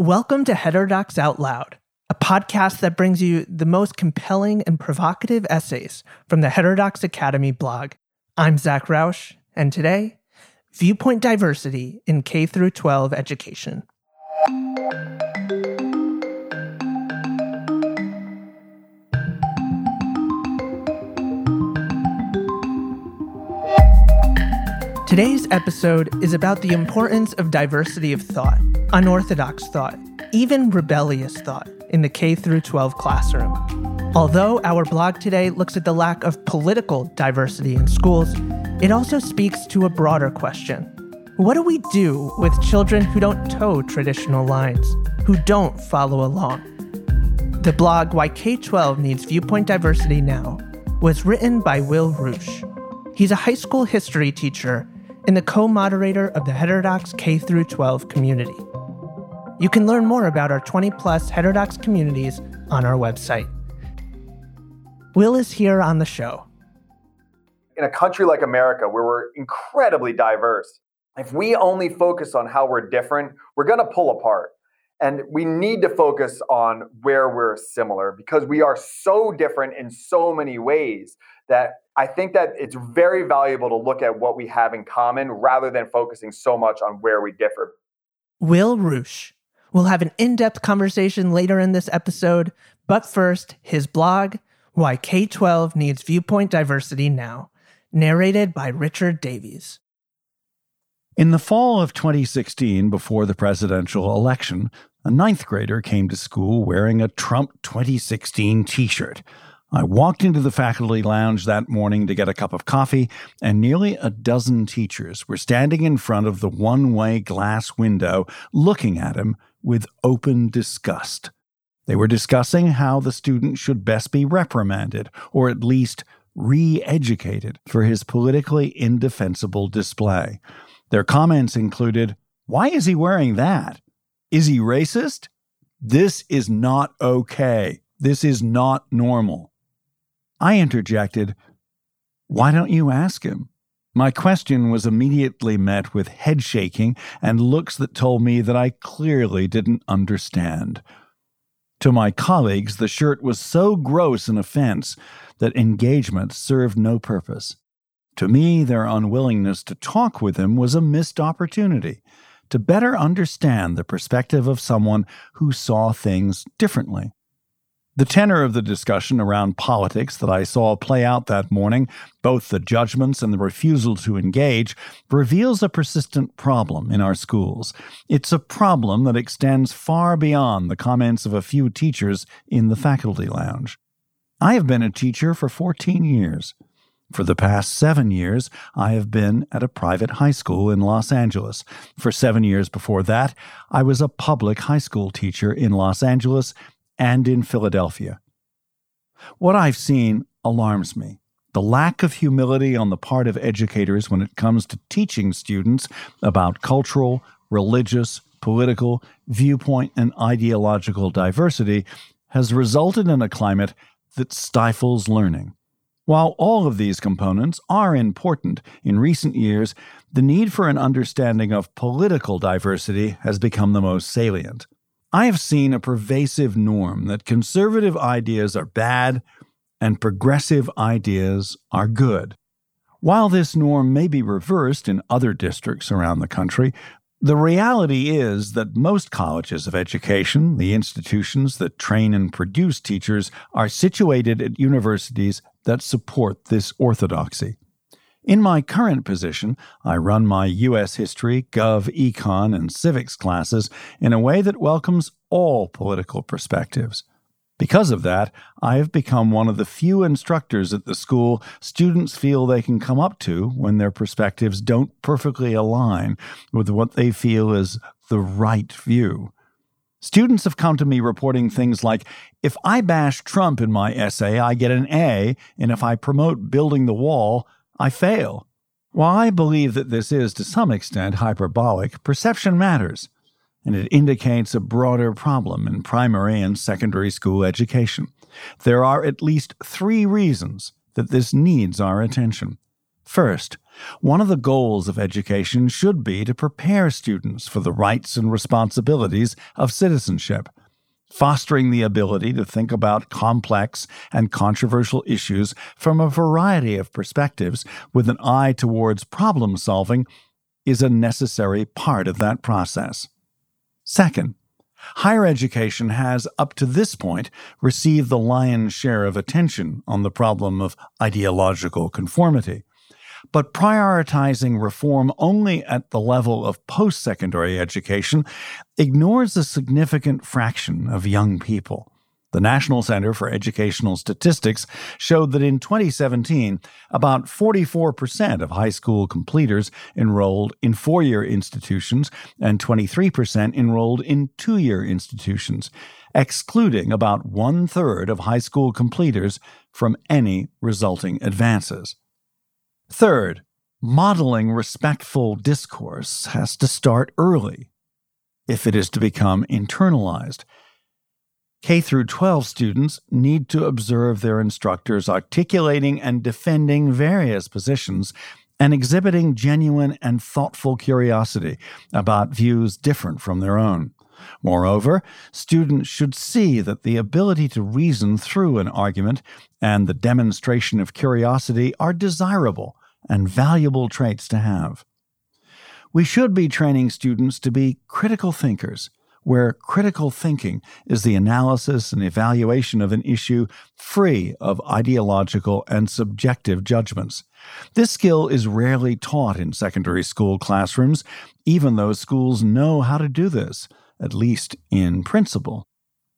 Welcome to Heterodox Out Loud, a podcast that brings you the most compelling and provocative essays from the Heterodox Academy blog. I'm Zach Rausch, and today, viewpoint diversity in K through 12 education. Today's episode is about the importance of diversity of thought, unorthodox thought, even rebellious thought in the K through 12 classroom. Although our blog today looks at the lack of political diversity in schools, it also speaks to a broader question. What do we do with children who don't toe traditional lines, who don't follow along? The blog Why K 12 Needs Viewpoint Diversity Now was written by Will Roosh. He's a high school history teacher and the co-moderator of the Heterodox K through 12 community. You can learn more about our 20 plus heterodox communities on our website. Will is here on the show. In a country like America, where we're incredibly diverse, if we only focus on how we're different, we're going to pull apart. And we need to focus on where we're similar because we are so different in so many ways that I think that it's very valuable to look at what we have in common rather than focusing so much on where we differ. Will Roosh. We'll have an in depth conversation later in this episode, but first, his blog, Why K 12 Needs Viewpoint Diversity Now, narrated by Richard Davies. In the fall of 2016, before the presidential election, a ninth grader came to school wearing a Trump 2016 t shirt. I walked into the faculty lounge that morning to get a cup of coffee, and nearly a dozen teachers were standing in front of the one way glass window looking at him with open disgust. They were discussing how the student should best be reprimanded, or at least re educated, for his politically indefensible display. Their comments included Why is he wearing that? Is he racist? This is not okay. This is not normal. I interjected, Why don't you ask him? My question was immediately met with head shaking and looks that told me that I clearly didn't understand. To my colleagues, the shirt was so gross an offense that engagement served no purpose. To me, their unwillingness to talk with him was a missed opportunity to better understand the perspective of someone who saw things differently. The tenor of the discussion around politics that I saw play out that morning, both the judgments and the refusal to engage, reveals a persistent problem in our schools. It's a problem that extends far beyond the comments of a few teachers in the faculty lounge. I have been a teacher for 14 years. For the past seven years, I have been at a private high school in Los Angeles. For seven years before that, I was a public high school teacher in Los Angeles and in Philadelphia. What I've seen alarms me. The lack of humility on the part of educators when it comes to teaching students about cultural, religious, political, viewpoint, and ideological diversity has resulted in a climate that stifles learning. While all of these components are important, in recent years, the need for an understanding of political diversity has become the most salient. I have seen a pervasive norm that conservative ideas are bad and progressive ideas are good. While this norm may be reversed in other districts around the country, the reality is that most colleges of education, the institutions that train and produce teachers, are situated at universities that support this orthodoxy. In my current position, I run my U.S. history, Gov, Econ, and civics classes in a way that welcomes all political perspectives. Because of that, I have become one of the few instructors at the school students feel they can come up to when their perspectives don't perfectly align with what they feel is the right view. Students have come to me reporting things like if I bash Trump in my essay, I get an A, and if I promote building the wall, I fail. While I believe that this is, to some extent, hyperbolic, perception matters, and it indicates a broader problem in primary and secondary school education. There are at least three reasons that this needs our attention. First, one of the goals of education should be to prepare students for the rights and responsibilities of citizenship, fostering the ability to think about complex and controversial issues from a variety of perspectives with an eye towards problem solving is a necessary part of that process. Second, higher education has, up to this point, received the lion's share of attention on the problem of ideological conformity but prioritizing reform only at the level of post secondary education ignores a significant fraction of young people. The National Center for Educational Statistics showed that in 2017, about 44% of high school completers enrolled in four year institutions and 23% enrolled in two year institutions, excluding about one third of high school completers from any resulting advances. Third, modeling respectful discourse has to start early if it is to become internalized. K through 12 students need to observe their instructors articulating and defending various positions and exhibiting genuine and thoughtful curiosity about views different from their own. Moreover, students should see that the ability to reason through an argument and the demonstration of curiosity are desirable and valuable traits to have. We should be training students to be critical thinkers, where critical thinking is the analysis and evaluation of an issue free of ideological and subjective judgments. This skill is rarely taught in secondary school classrooms, even though schools know how to do this, at least in principle.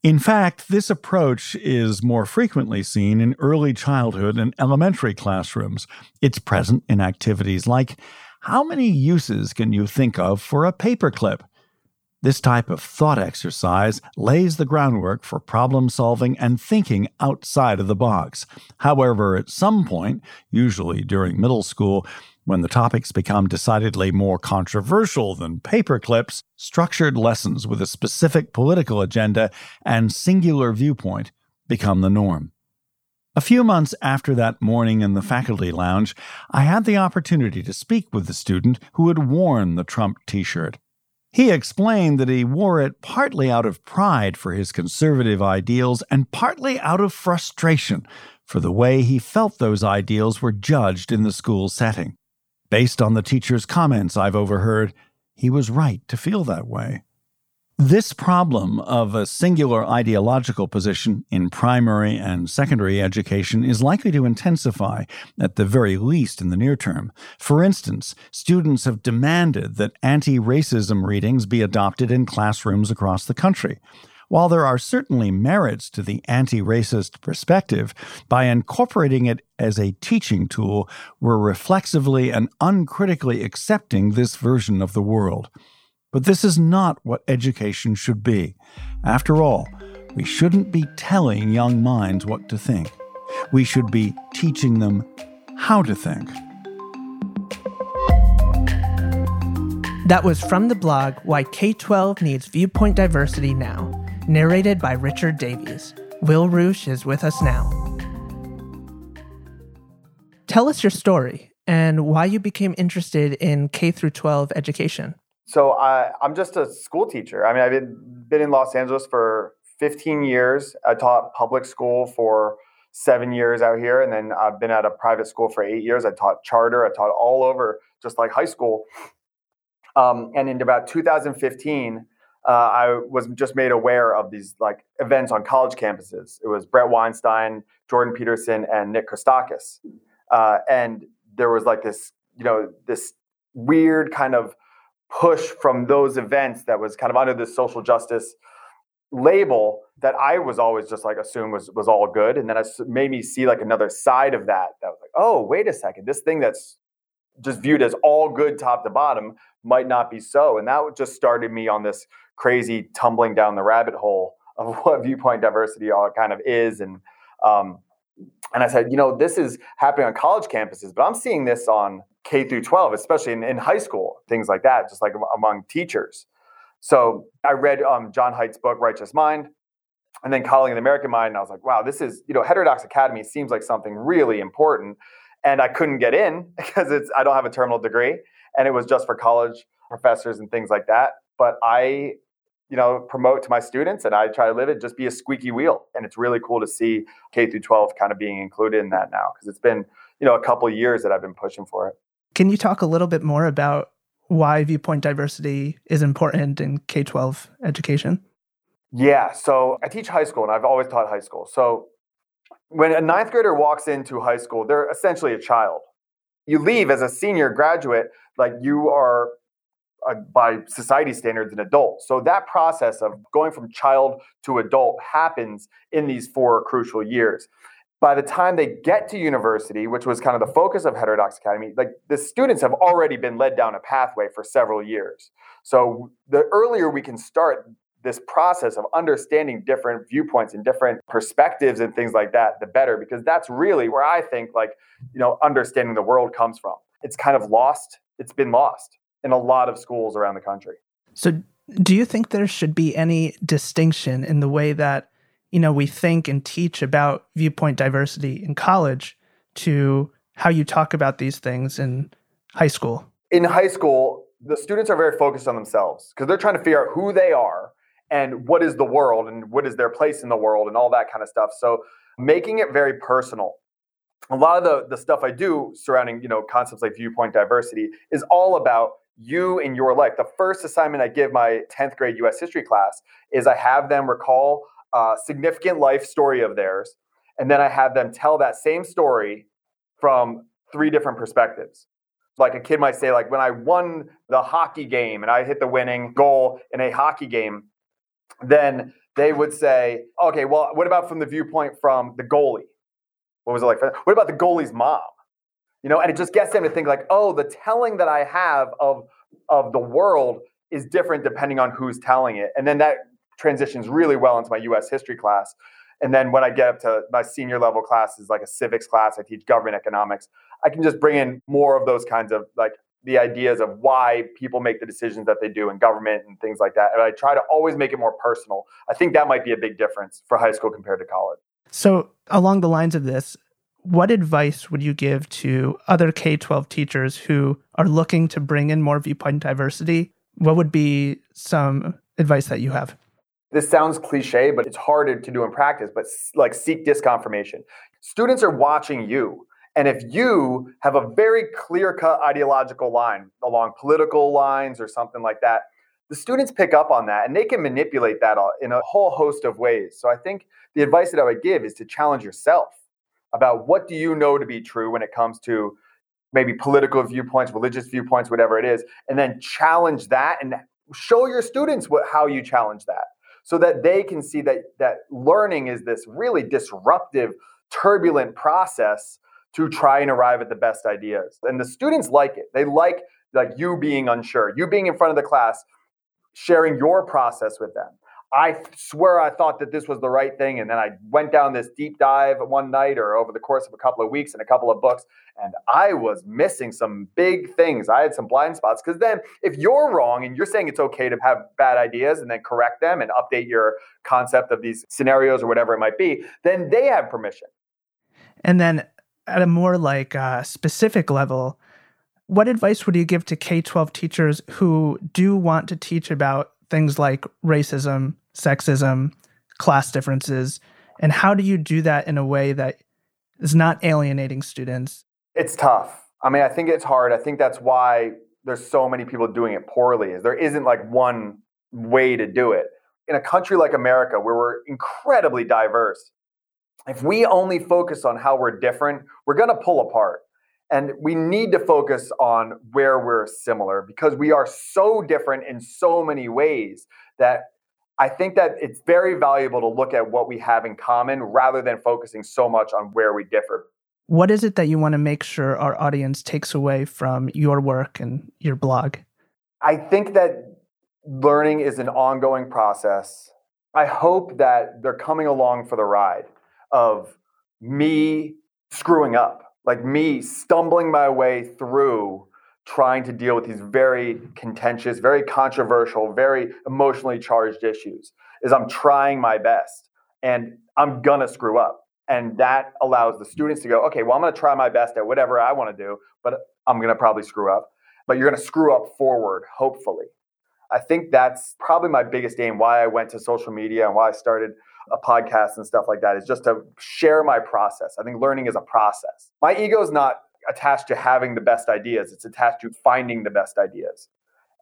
In fact, this approach is more frequently seen in early childhood and elementary classrooms. It's present in activities like how many uses can you think of for a paperclip? This type of thought exercise lays the groundwork for problem solving and thinking outside of the box. However, at some point, usually during middle school, when the topics become decidedly more controversial than paperclips, structured lessons with a specific political agenda and singular viewpoint become the norm. A few months after that morning in the faculty lounge, I had the opportunity to speak with the student who had worn the Trump t shirt. He explained that he wore it partly out of pride for his conservative ideals and partly out of frustration for the way he felt those ideals were judged in the school setting. Based on the teacher's comments I've overheard, he was right to feel that way. This problem of a singular ideological position in primary and secondary education is likely to intensify, at the very least in the near term. For instance, students have demanded that anti racism readings be adopted in classrooms across the country. While there are certainly merits to the anti racist perspective, by incorporating it as a teaching tool, we're reflexively and uncritically accepting this version of the world. But this is not what education should be. After all, we shouldn't be telling young minds what to think. We should be teaching them how to think. That was from the blog Why K 12 Needs Viewpoint Diversity Now narrated by Richard Davies. Will Roosh is with us now. Tell us your story and why you became interested in K through 12 education. So I, I'm just a school teacher. I mean, I've been, been in Los Angeles for 15 years. I taught public school for seven years out here, and then I've been at a private school for eight years. I taught charter. I taught all over, just like high school. Um, and in about 2015, uh, I was just made aware of these like events on college campuses. It was Bret Weinstein, Jordan Peterson, and Nick Christakis, uh, and there was like this, you know, this weird kind of push from those events that was kind of under this social justice label that I was always just like assumed was was all good, and then it made me see like another side of that. That was like, oh, wait a second, this thing that's just viewed as all good top to bottom might not be so, and that just started me on this crazy tumbling down the rabbit hole of what viewpoint diversity all kind of is and um, and I said, you know, this is happening on college campuses, but I'm seeing this on K through 12, especially in, in high school, things like that, just like among teachers. So I read um, Jon Haidt's book, Righteous Mind, and then Coddling the American Mind. And I was like, wow, this is, you know, Heterodox Academy seems like something really important. and I couldn't get in because it's I don't have a terminal degree, and it was just for college professors and things like that. But I, you know, promote to my students, and I try to live it. Just be a squeaky wheel, and it's really cool to see K through 12 kind of being included in that now because it's been you know a couple years that I've been pushing for it. Can you talk a little bit more about why viewpoint diversity is important in K 12 education? Yeah, so I teach high school and I've always taught high school. So when a ninth grader walks into high school, they're essentially a child. You leave as a senior graduate, like you are by society standards an adult. So that process of going from child to adult happens in these four crucial years. By the time they get to university, which was kind of the focus of Heterodox Academy, like the students have already been led down a pathway for several years. So the earlier we can start this process of understanding different viewpoints and different perspectives and things like that, the better, because that's really where I think like, you know, understanding the world comes from. It's kind of lost. It's been lost in a lot of schools around the country. So do you think there should be any distinction in the way that, you know, we think and teach about viewpoint diversity in college to how you talk about these things in high school? In high school, the students are very focused on themselves because they're trying to figure out who they are and what is the world and what is their place in the world and all that kind of stuff. So making it very personal. A lot of the, the stuff I do surrounding, you know, concepts like viewpoint diversity is all about you in your life. The first assignment I give my 10th grade US history class is I have them recall a significant life story of theirs, and then I have them tell that same story from three different perspectives. Like a kid might say, like when I won the hockey game and I hit the winning goal in a hockey game, then they would say, okay, well, what about from the viewpoint from the goalie? What was it like? What about the goalie's mom? You know, and it just gets them to think like, oh, the telling that I have of of the world is different depending on who's telling it. And then that transitions really well into my US history class. And then when I get up to my senior level classes, like a civics class, I teach government economics, I can just bring in more of those kinds of like the ideas of why people make the decisions that they do in government and things like that. And I try to always make it more personal. I think that might be a big difference for high school compared to college. So, along the lines of this, what advice would you give to other K 12 teachers who are looking to bring in more viewpoint diversity? What would be some advice that you have? This sounds cliche, but it's harder to do in practice, but like seek disconfirmation. Students are watching you. And if you have a very clear cut ideological line along political lines or something like that, the students pick up on that and they can manipulate that uh, in a whole host of ways. So I think the advice that I would give is to challenge yourself about what do you know to be true when it comes to maybe political viewpoints, religious viewpoints, whatever it is, and then challenge that and show your students what, how you challenge that so that they can see that that learning is this really disruptive turbulent process to try and arrive at the best ideas. And the students like it. They like like you being unsure, you being in front of the class, sharing your process with them. I swear I thought that this was the right thing. And then I went down this deep dive one night or over the course of a couple of weeks and a couple of books, and I was missing some big things. I had some blind spots. Because then, if you're wrong and you're saying it's okay to have bad ideas and then correct them and update your concept of these scenarios or whatever it might be, then they have permission. And then at a more like uh, specific level, what advice would you give to K 12 teachers who do want to teach about things like racism, sexism, class differences? And how do you do that in a way that is not alienating students? It's tough. I mean, I think it's hard. I think that's why there's so many people doing it poorly. Is there isn't like one way to do it. In a country like America, where we're incredibly diverse, if we only focus on how we're different, we're going to pull apart. And we need to focus on where we're similar because we are so different in so many ways that I think that it's very valuable to look at what we have in common rather than focusing so much on where we differ. What is it that you want to make sure our audience takes away from your work and your blog? I think that learning is an ongoing process. I hope that they're coming along for the ride of me screwing up, like me stumbling my way through trying to deal with these very contentious, very controversial, very emotionally charged issues. Is I'm trying my best and I'm gonna screw up. And that allows the students to go, okay, well, I'm to try my best at whatever I want to do, but I'm to probably screw up. But you're to screw up forward, hopefully. I think that's probably my biggest aim why I went to social media and why I started a podcast and stuff like that is just to share my process. I think learning is a process. My ego is not attached to having the best ideas, it's attached to finding the best ideas.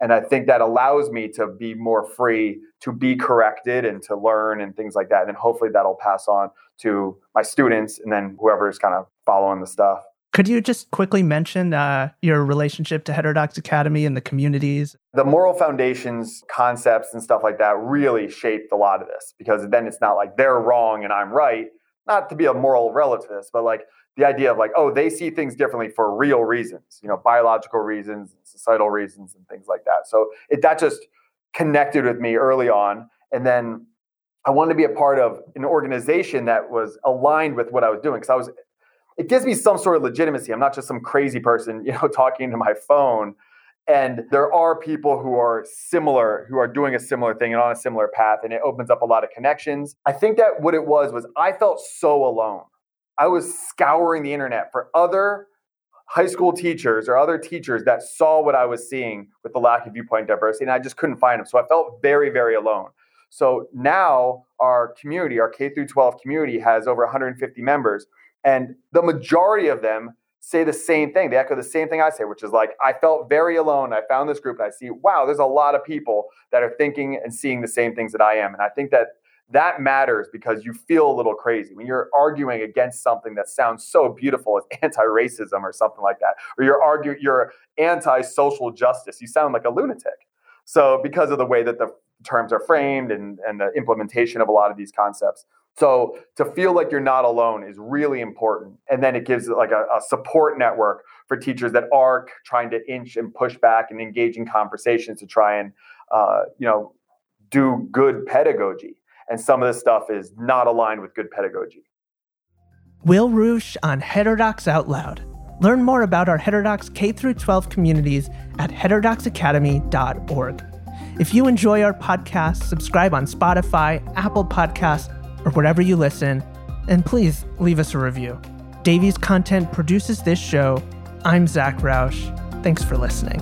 And I think that allows me to be more free to be corrected and to learn and things like that. And hopefully that'll pass on to my students and then whoever's kind of following the stuff. Could you just quickly mention uh, your relationship to Heterodox Academy and the communities? The moral foundations, concepts, and stuff like that really shaped a lot of this because then it's not like they're wrong and I'm right. Not to be a moral relativist, but like the idea of like, oh, they see things differently for real reasons, you know, biological reasons, societal reasons, and things like that. So it, that just connected with me early on. And then I wanted to be a part of an organization that was aligned with what I was doing because I was. It gives me some sort of legitimacy. I'm not just some crazy person, you know, talking to my phone. And there are people who are similar, who are doing a similar thing and on a similar path, and it opens up a lot of connections. I think that what it was was I felt so alone. I was scouring the internet for other high school teachers or other teachers that saw what I was seeing with the lack of viewpoint diversity, and I just couldn't find them. So I felt very, very alone. So now our community, our K through 12 community, has over 150 members, and the majority of them say the same thing. They echo the same thing I say, which is like, I felt very alone. I found this group and I see, wow, there's a lot of people that are thinking and seeing the same things that I am. And I think that that matters because you feel a little crazy. When you're arguing against something that sounds so beautiful as anti-racism or something like that or you're arguing you're anti-social justice you sound like a lunatic. So because of the way that the terms are framed and, and the implementation of a lot of these concepts. So to feel like you're not alone is really important. And then it gives like a, a support network for teachers that are trying to inch and push back and engage in conversations to try and uh, you know do good pedagogy and some of this stuff is not aligned with good pedagogy. Will Roush on Heterodox Out Loud. Learn more about our heterodox K 12 communities at heterodoxacademy.org. If you enjoy our podcast, subscribe on Spotify, Apple Podcasts, or wherever you listen, and please leave us a review. Davies Content produces this show. I'm Zach Rausch. Thanks for listening.